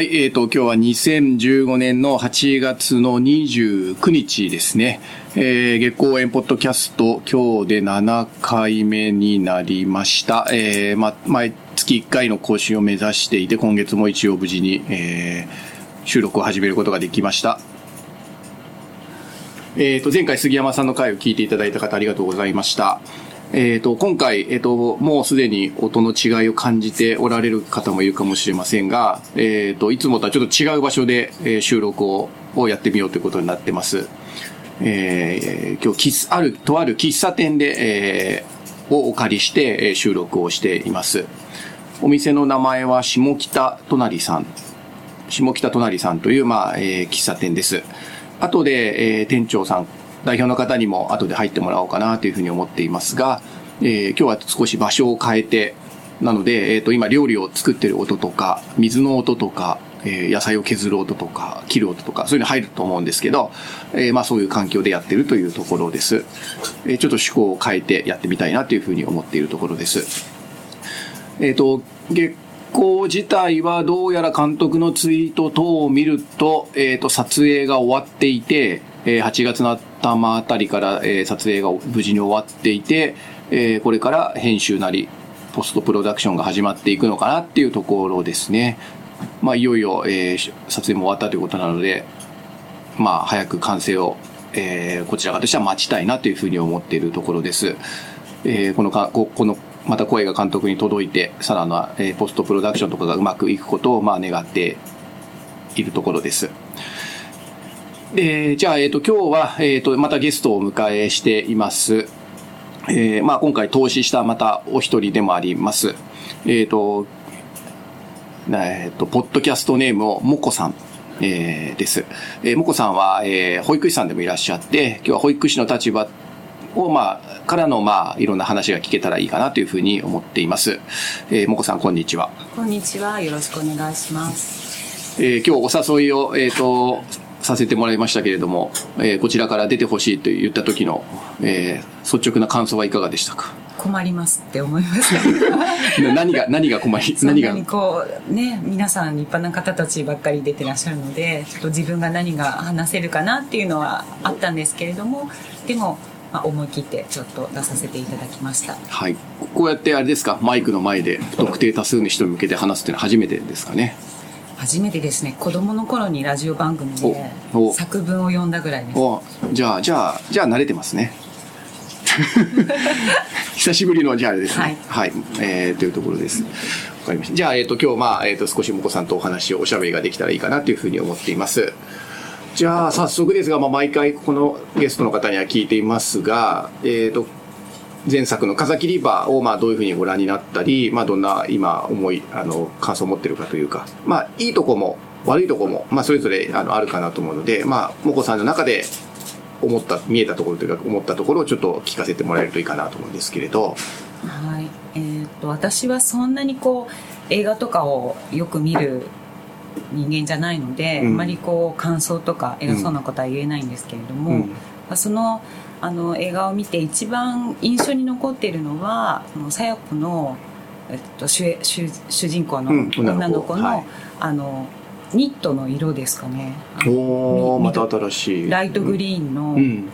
はい、えっ、ー、と、今日は2015年の8月の29日ですね。えー、月光園ポッドキャスト、今日で7回目になりました。えー、ま、毎月1回の更新を目指していて、今月も一応無事に、えー、収録を始めることができました。えっ、ー、と、前回杉山さんの回を聞いていただいた方ありがとうございました。えっ、と、今回、えっ、と、もうすでに音の違いを感じておられる方もいるかもしれませんが、えっ、と、いつもとはちょっと違う場所で、えー、収録ををやってみようということになってます。えー、今日、喫ある、とある喫茶店で、えー、をお借りして、えー、収録をしています。お店の名前は下北隣さん。下北隣さんという、まあ、えー、喫茶店です。後で、えー、店長さん代表の方にも後で入ってもらおうかなというふうに思っていますが、えー、今日は少し場所を変えて、なので、えっ、ー、と、今料理を作ってる音とか、水の音とか、えー、野菜を削る音とか、切る音とか、そういうの入ると思うんですけど、えー、まあそういう環境でやってるというところです。えー、ちょっと趣向を変えてやってみたいなというふうに思っているところです。えっ、ー、と、月光自体はどうやら監督のツイート等を見ると、えっ、ー、と、撮影が終わっていて、えー、8月の頭あたりから、えー、撮影が無事に終わっていて、えー、これから編集なり、ポストプロダクションが始まっていくのかなっていうところですね。まあ、いよいよ、えー、撮影も終わったということなので、まあ、早く完成を、えー、こちら側としては待ちたいなというふうに思っているところです。えー、このか、ここの、また声が監督に届いて、さらな、えー、ポストプロダクションとかがうまくいくことを、まあ、願っているところです。えー、じゃあ、えっ、ー、と、今日は、えっ、ー、と、またゲストをお迎えしています。えー、まあ、今回投資したまたお一人でもあります。えっ、ー、と、えっ、ー、と、ポッドキャストネームをもこさん。えー、です。えー、もこさんは、えー、保育士さんでもいらっしゃって、今日は保育士の立場を、まあ、からの、まあ、いろんな話が聞けたらいいかなというふうに思っています。えー、もこさん、こんにちは。こんにちは。よろしくお願いします。えー、今日お誘いを、えっ、ー、と、させてもらいましたけれども、えー、こちらから出てほしいと言った時の、えー、率直な感想はいかがでしたか？困りますって思いました 何が何が困り何が？こうね皆さん立派な方たちばっかり出てらっしゃるのでちょっと自分が何が話せるかなっていうのはあったんですけれどもでもまあ、思い切ってちょっと出させていただきました。はい。こうやってあれですか？マイクの前で不特定多数の人に向けて話すっていうのは初めてですかね？初めてですね。子供の頃にラジオ番組で作文を読んだぐらいです。じゃあじゃあじゃあ慣れてますね。久しぶりのじゃああれですね。はい、はい、えー、というところです。わかりました。じゃあ、えーと、今日、まあえーと、少しもこさんとお話をおしゃべりができたらいいかなというふうに思っています。じゃあ早速ですが、まあ、毎回このゲストの方には聞いていますが、えーと前作の「風切り場」をまあどういうふうにご覧になったり、まあ、どんな今思いあの感想を持ってるかというか、まあ、いいとこも悪いとこも、まあ、それぞれあのあるかなと思うので、まあ、もこさんの中で思った見えたところというか思ったところをちょっと聞かせてもらえるといいかなと思うんですけれど。はい。えーと、と私はそんなにこう映画とかをよく見る人間じゃないので、うん、あんまりこう感想とか偉そうなことは言えないんですけれども、うん、まあ、そのあの映画を見て一番印象に残っているのはその鞘子の、えっと、主主主人公の女の子。のうんはい、あのニットの色ですかね。おまた新しい。ライトグリーンの、うん、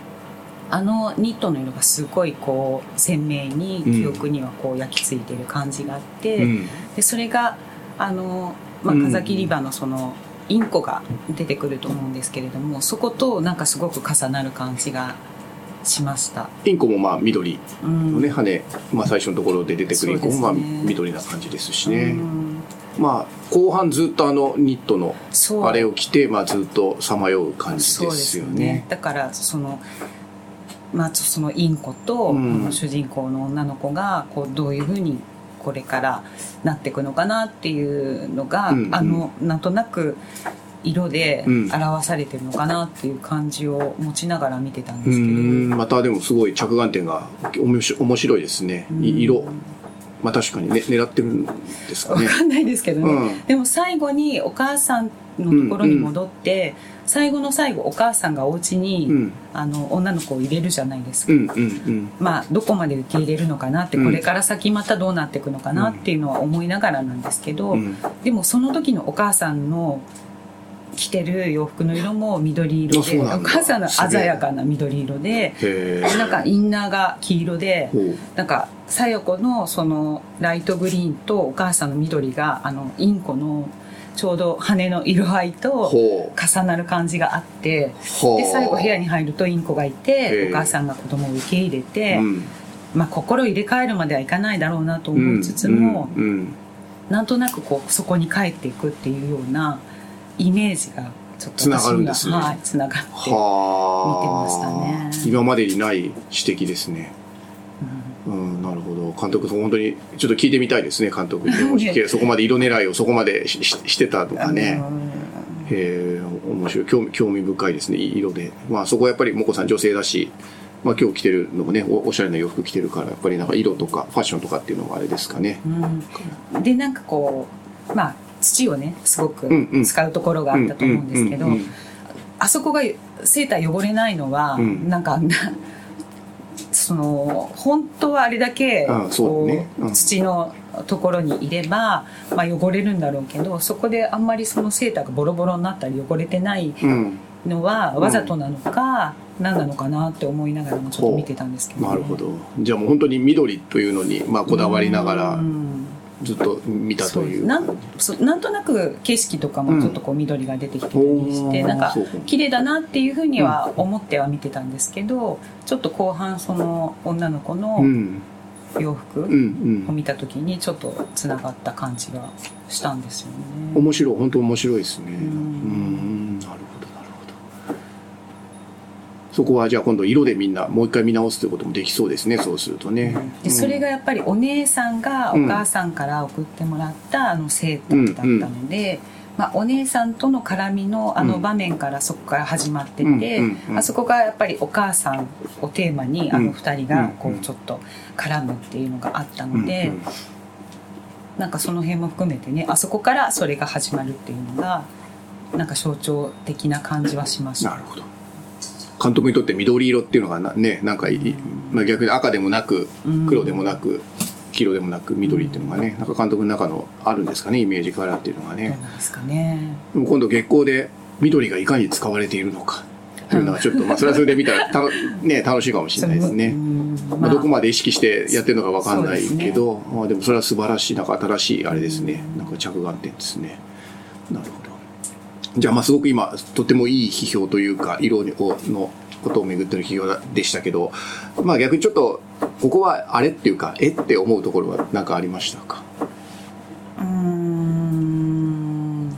あのニットの色がすごいこう鮮明に記憶にはこう焼き付いてる感じがあって、うん、でそれがあの、まあ、風切り場のその、インコが出てくると思うんですけれどもそことなんかすごく重なる感じがしました。インコもまあ緑のね、うん、羽、まあ、最初のところで出てくるインコもまあ緑な感じですしね、うん、まあ後半ずっとあのニットのあれを着て、まあ、ずっとさまよう感じですよね、ね、だからそのまあ、そのインコと、主人公の女の子がこうどういうふうにこれからなっていくのかなっていうのが、うんうん、あのなんとなく色で表されてるのかなっていう感じを持ちながら見てたんですけど、またでもすごい着眼点が面白いですね。色まあ確かにね、狙ってるんですかね。わかんないですけどね、うん。でも最後にお母さんのところに戻って、最後の最後お母さんがお家に、うん。あの女の子を入れるじゃないですか、うんうんうん。まあどこまで受け入れるのかなって、うん。これから先またどうなっていくのかなっていうのは思いながらなんですけど、うん。でもその時のお母さんの着てる洋服の色も緑色でお母さんの鮮やかな緑色で。なんかインナーが黄色でなんか小夜子のそのライトグリーンとお母さんの緑があのインコのちょうど羽の色合いとほ重なる感じがあって。で最後部屋に入るとインコがいてお母さんが子供を受け入れて、うん、まあ、心入れ替えるまではいかないだろうなと思いつつも、うんうん。なんとなくこうそこに帰っていくっていうようなイメージがちょっとつながるんですねはい、つながって、はあ見てましたね今までにない指摘ですね。うん、なるほど。監督、本当に、ちょっと聞いてみたいですね、監督に。もしそこまで色狙いをそこまでしししてたとかね。へえ、面白い。興味、興味深いですね、色で。まあそこはやっぱり、もこさん女性だし、まあ今日着てるのもねお、おしゃれな洋服着てるから、やっぱりなんか色とかファッションとかっていうのがあれですかね。うんでなんかこうまあ土をねすごく使うところがあったと思うんですけど、あそこがセーター汚れないのは、うん。なんか その本当はあれだけこううん。土のところにいれば、まあ、汚れるんだろうけどそこであんまりそのセーターがボロボロになったり汚れてないうん。のはわざとなのか、何なのかなって思いながらもちょっと見てたんですけど、ね、なるほど。じゃあもう本当に緑というのに、まあこだわりながら。うんずっと見たという。なんなんとなく景色とかもちょっとこう緑が出てきてたりして、うんなんか綺麗だなっていうふうには思っては見てたんですけどちょっと後半その女の子うのん。洋服うんうん。を見た時にちょっとつながった感じがしたんですよね。面白い、本当面白いですね。うんん、なるほど、なるほど。そこはじゃあ今度色でみんなもう一回見直すということもできそうですね、そうするとね。でそれがやっぱりお姉さんがお母さんから送ってもらったあのセーターだったので、まあ、お姉さんとの絡みのあの場面からそこから始まってて、あそこがやっぱりお母さんをテーマにあの二人がこうちょっと絡むっていうのがあったうんので、なんかその辺も含めてねあそこからそれが始まるっていうのがなんか象徴的な感じはしました。なるほど。監督にとって緑色っていうのがなね、なんかまあ、逆に赤でもなくうん黒でもなく黄色でもなく緑っていうのがね、なんか監督の中のあるんですかね、イメージカラーっていうのがね。なんですかね。今度月光で緑がいかに使われているのかというのはちょっと、まあそれはそれで見たらたの、ね、楽しいかもしれないですね。うんまあ、どこまで意識してやってるのかわかんないそうですねけど、まあでもそれは素晴らしい、なんか新しいあれですね。なんか着眼点ですね。なるほど。じゃあまあすごく今、とてもいい批評というか、色をのことをめぐっての批評でしたけど、まあ逆にちょっと、ここはあれっていうか、えって思うところは何かありましたか？うーん。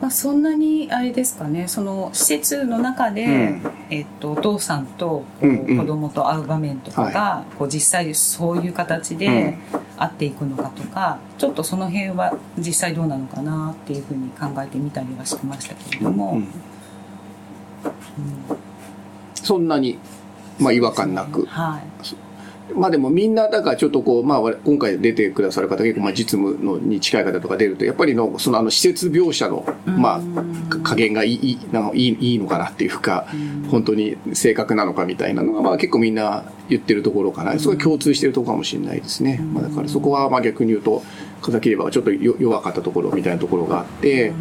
まあ、そんなにあれですかね。その施設の中で、うん。えっと、お父さんと子供と会う場面とかが、こう実際そういう形で会っていくのかとか、ちょっとその辺は実際どうなのかなっていうふうに考えてみたりはしてましたけれども、うん。そんなに、まあ違和感なく。はい、まあでもみんな、だからちょっとこう、まあ今回出てくださる方結構まあ実務のに近い方とか出ると、やっぱりの、そのあの施設描写の、まあ、か加減がいい、いいいいのかなっていうか、本当に正確なのかみたいなのが、まあ結構みんな言ってるところかな。それが共通してるところかもしれないですね。まあだからそこはまあ逆に言うと、風切ればはちょっとよ弱かったところみたいなところがあって、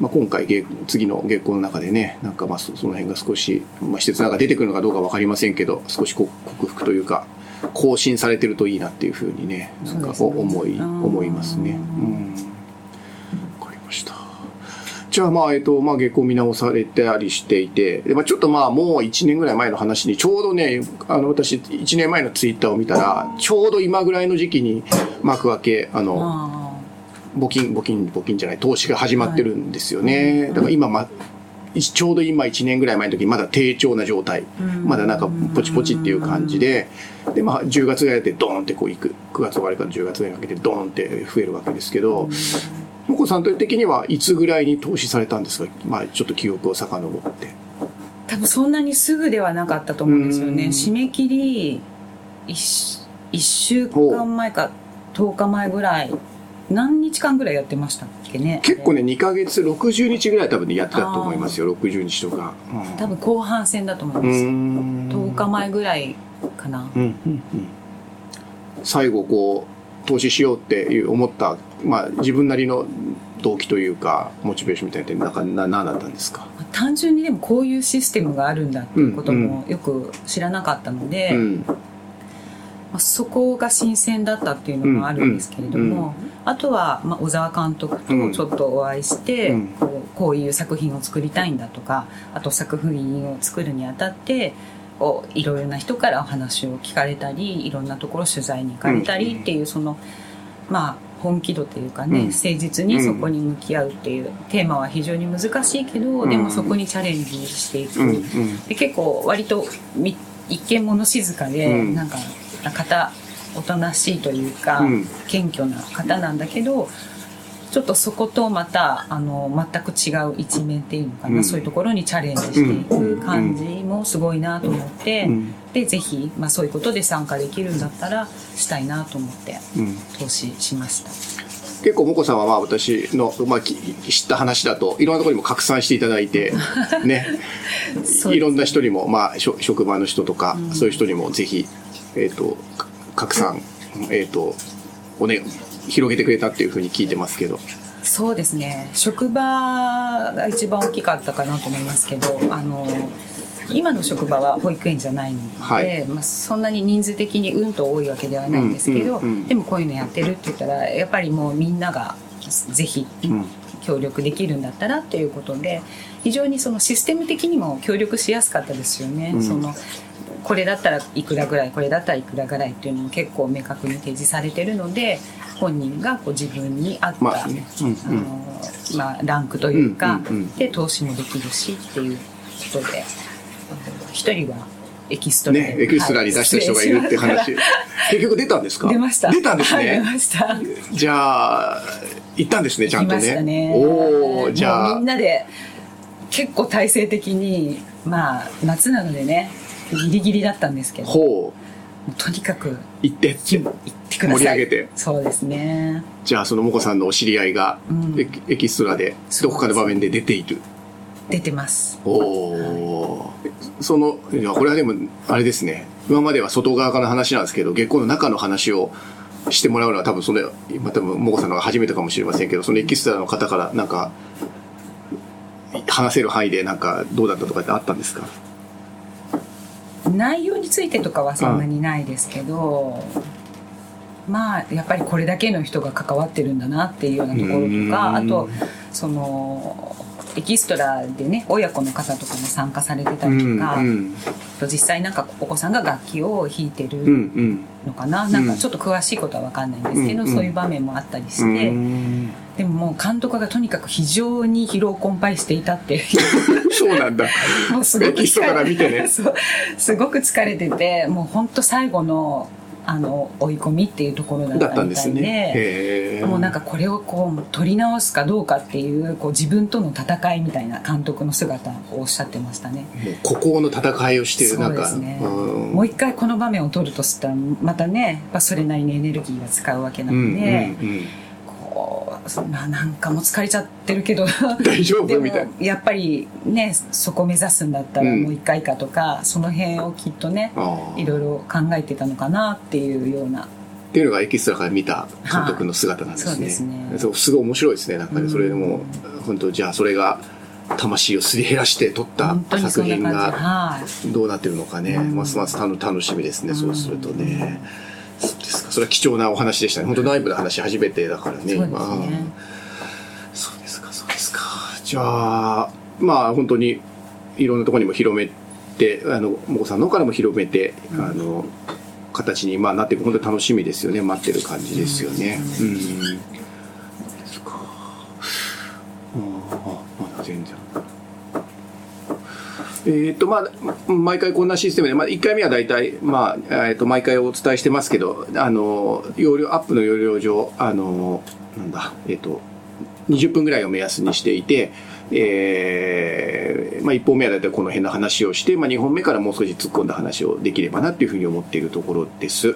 まあ今回月、次の月光の中でね、なんかまあそその辺が少し、まあ施設の中出てくるのかどうかわかりませんけど、少しこ克服というか、更新されてるといいなっていうふうにね、なんかそう思い、うん思いますね。うん。わかりました。じゃあまあ、えっと、まあ、下校見直されたりしていて、でまあ、ちょっとまあ、もう1年ぐらい前の話に、ちょうどね、あの、私、1年前のツイッターを見たら、ちょうど今ぐらいの時期に幕開け、あの、あ募金、募金、募金じゃない、投資が始まってるんですよね。だから今、ま、いちょうど今1年ぐらい前の時まだ低調な状態。まだなんかポチポチっていう感じで、で、まあ10月ぐらいでドーンってこういく。9月終わりから10月ぐらいにかけてドーンって増えるわけですけど、もこさん的にはいつぐらいに投資されたんですか？まあちょっと記憶を遡って。多分そんなにすぐではなかったと思うんですよね。うん。締め切り 1, 1週間前か10日前ぐらい何日間ぐらいやってましたっけね？結構ね2ヶ月60日ぐらい多分ねやってたと思いますよ。60日とか、うん、多分後半戦だと思います。10日前ぐらいかな、うんうんうん、最後こう投資しようっていう思った、まあ、自分なりの動機というかモチベーションみたいな点なんか何だったんですか？単純にでもこういうシステムがあるんだっていうこともよく知らなかったので、うん。うんまあ、そこが新鮮だったっていうのもあるんですけれども、あとは、まあ、小沢監督とちょっとお会いして、こうこういう作品を作りたいんだとかあと作品を作るにあたってこういろいろな人からお話を聞かれたりいろんなところ取材に行かれたりっていうそのまあ本気度というかね、誠実にそこに向き合うっていう、テーマは非常に難しいけど、でもそこにチャレンジしていく、で結構割と一見物静かで、なんか方おとなしいというか、うん、謙虚な方なんだけどちょっとそことまたあの全く違う一面っていうのかな、うん、そういうところにチャレンジしていく感じもすごいなと思って、うん、でぜひ、まあ、そういうことで参加できるんだったらしたいなと思って投資しました。結構、もこさんはまあ私の、まあ、知った話だと、いろんなところにも拡散していただいて、ね、いろんな人にも、まあ、職場の人とか、そういう人にもぜひえっ、ー、と、拡散、えっ、ー、と、おね、広げてくれたっていうふうに聞いてますけど。そうですね。職場が一番大きかったかなと思いますけど、あの、今の職場は保育園じゃないので、はい、まあ、そんなに人数的にうんと多いわけではないんですけど、うんうんうん、でもこういうのやってるって言ったらやっぱりもうみんながぜひ協力できるんだったらっていうことで非常にそのシステム的にも協力しやすかったですよね。うん、そのこれだったらいくらぐらいこれだったらいくらぐらいっていうのも結構明確に提示されてるので本人がこう自分に合った、まあ、ねうんうん、あのまあ、ランクというか、うんうんうん、で投資もできるしっていうことで一人はエキストラね、エキストラに出した人がいるって話。結局出たんですか？出ました。出たんですね。出ました。じゃあ、行ったんですね、ちゃんとね。ねおじゃあ。みんなで、結構体制的に、まあ、夏なのでね、ギリギリだったんですけどほう。とにかく行ってって。行ってください。盛り上げて。そうですね。じゃあそのもこさんのお知り合いが、うん、エキストラでどこかの場面で出ている。出てます。おお、はい、そのいやこれはでもあれですね。今までは外側からの話なんですけど月光の中の話をしてもらうのは多分それ今多分もこさんのが初めてかもしれませんけどそのエキストラの方からなんか話せる範囲でなんかどうだったとかってあったんですか？内容についてとかはそんなにないですけど、まあやっぱりこれだけの人が関わってるんだなっていうようなところとかあとそのエキストラでね親子の方とかも参加されてたりとか、うんうん、実際なんかお子さんが楽器を弾いてるのかな、うんうん、なんかちょっと詳しいことは分かんないんですけど、うんうん、そういう場面もあったりして、うん、でももう監督がとにかく非常に疲労困憊していたっていう。そうなんだ。もうすごく疲れて、ね、すごく疲れててもう本当最後のあの追い込みっていうところだったみたいで。でもうなんかこれをこう取り直すかどうかっていうこう自分との戦いみたいな監督の姿をおっしゃってましたね。孤高の戦いをしてるなんかそうですね。もう一回この場面を取るとしたらまたねそれなりにエネルギーが使うわけなので、うんうんうんまあなんかも疲れちゃってるけど。大丈夫？みたいな。やっぱりねそこ目指すんだったらもう一回かとか、うん、その辺をきっとねいろいろ考えてたのかなっていうような。っていうのがエキストラから見た監督の姿なんですね。そうですね。そうすごい面白いですね。なんかね、それでも、本当じゃあそれが、魂をすり減らして撮った作品がどうなってるのかね、ますます楽しみですね、そうするとね。そうですか。それは貴重なお話でしたね。本当内部の話初めてだからね、そうですね。そうですか、そうですか。じゃあ、まあ本当にいろんなところにも広めて、あの、もこさんの方からも広めて、うん、あの、形に、まあ、なっていく、本当に楽しみですよね。待ってる感じですよね。うん。うん、ですか。ああ、まだ全然。え、っと、まあ、毎回こんなシステムで、まあ、1回目は大体、まあ、え、っと、毎回お伝えしてますけど、あの、容量、アップの容量上、あの、なんだ、え、っと、20分ぐらいを目安にしていて、えー、まあ、1本目はだいたいこの辺の話をして、まあ、2本目からもう少し突っ込んだ話をできればなっていうふうに思っているところです。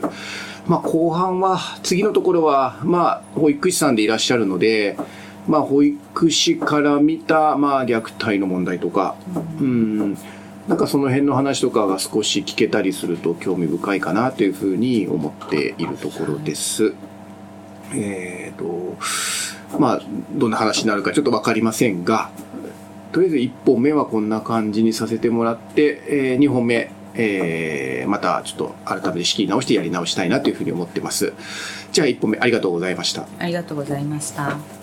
まあ、後半は、次のところは、まあ、保育士さんでいらっしゃるので、まあ、保育士から見た、まあ、虐待の問題とか、うん、なんかその辺の話とかが少し聞けたりすると興味深いかなというふうに思っているところです。えっ、ー、と、まあ、どんな話になるかちょっとわかりませんが、とりあえず1本目はこんな感じにさせてもらって、えー、2本目、えー、またちょっと改めて仕切り直してやり直したいなというふうに思ってます。じゃあ1本目ありがとうございました。ありがとうございました。